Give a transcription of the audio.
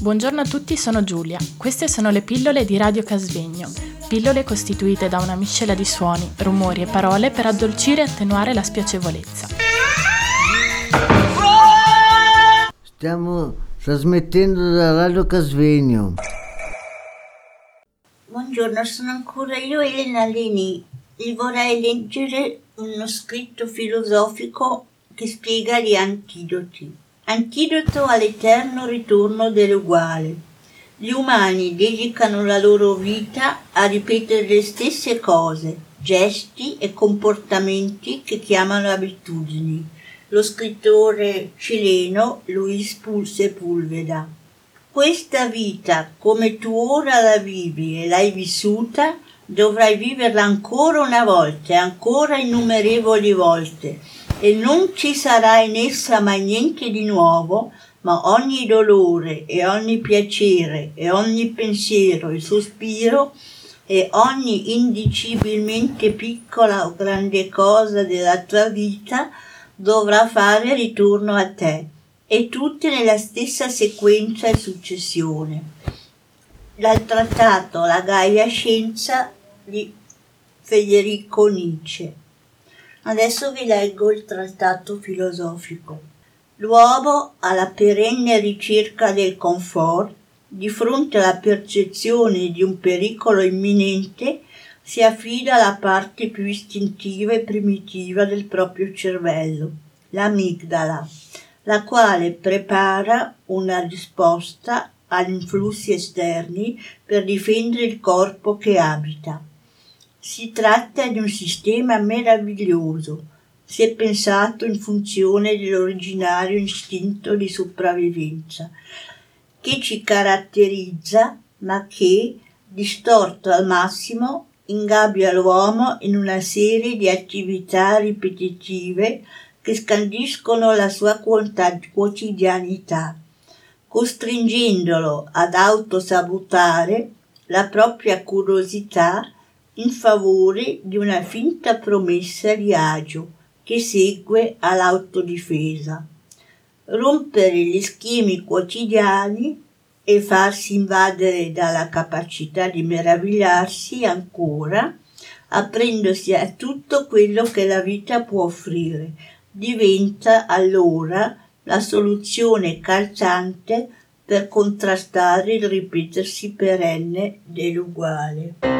Buongiorno a tutti, sono Giulia. Queste sono le pillole di Radio Casvegno. Pillole costituite da una miscela di suoni, rumori e parole per addolcire e attenuare la spiacevolezza. Stiamo trasmettendo da Radio Casvegno. Buongiorno, sono ancora io Elena Leni e vorrei leggere uno scritto filosofico che spiega gli antidoti. Antidoto all'eterno ritorno dell'uguale. Gli umani dedicano la loro vita a ripetere le stesse cose, gesti e comportamenti che chiamano abitudini. Lo scrittore cileno Luis Pulse Pulveda. Questa vita, come tu ora la vivi e l'hai vissuta, dovrai viverla ancora una volta e ancora innumerevoli volte e non ci sarà in essa mai niente di nuovo, ma ogni dolore e ogni piacere e ogni pensiero e sospiro e ogni indicibilmente piccola o grande cosa della tua vita dovrà fare ritorno a te e tutte nella stessa sequenza e successione. Dal trattato La Gaia Scienza di Federico Nietzsche. Adesso vi leggo il trattato filosofico. L'uomo, alla perenne ricerca del comfort, di fronte alla percezione di un pericolo imminente, si affida alla parte più istintiva e primitiva del proprio cervello, l'amigdala, la quale prepara una risposta agli influssi esterni per difendere il corpo che abita. Si tratta di un sistema meraviglioso, se pensato in funzione dell'originario istinto di sopravvivenza, che ci caratterizza, ma che, distorto al massimo, ingabbia l'uomo in una serie di attività ripetitive che scandiscono la sua quotidianità, costringendolo ad autosabotare la propria curiosità in favore di una finta promessa di agio che segue all'autodifesa. Rompere gli schemi quotidiani e farsi invadere dalla capacità di meravigliarsi ancora, aprendosi a tutto quello che la vita può offrire, diventa allora la soluzione calzante per contrastare il ripetersi perenne dell'uguale.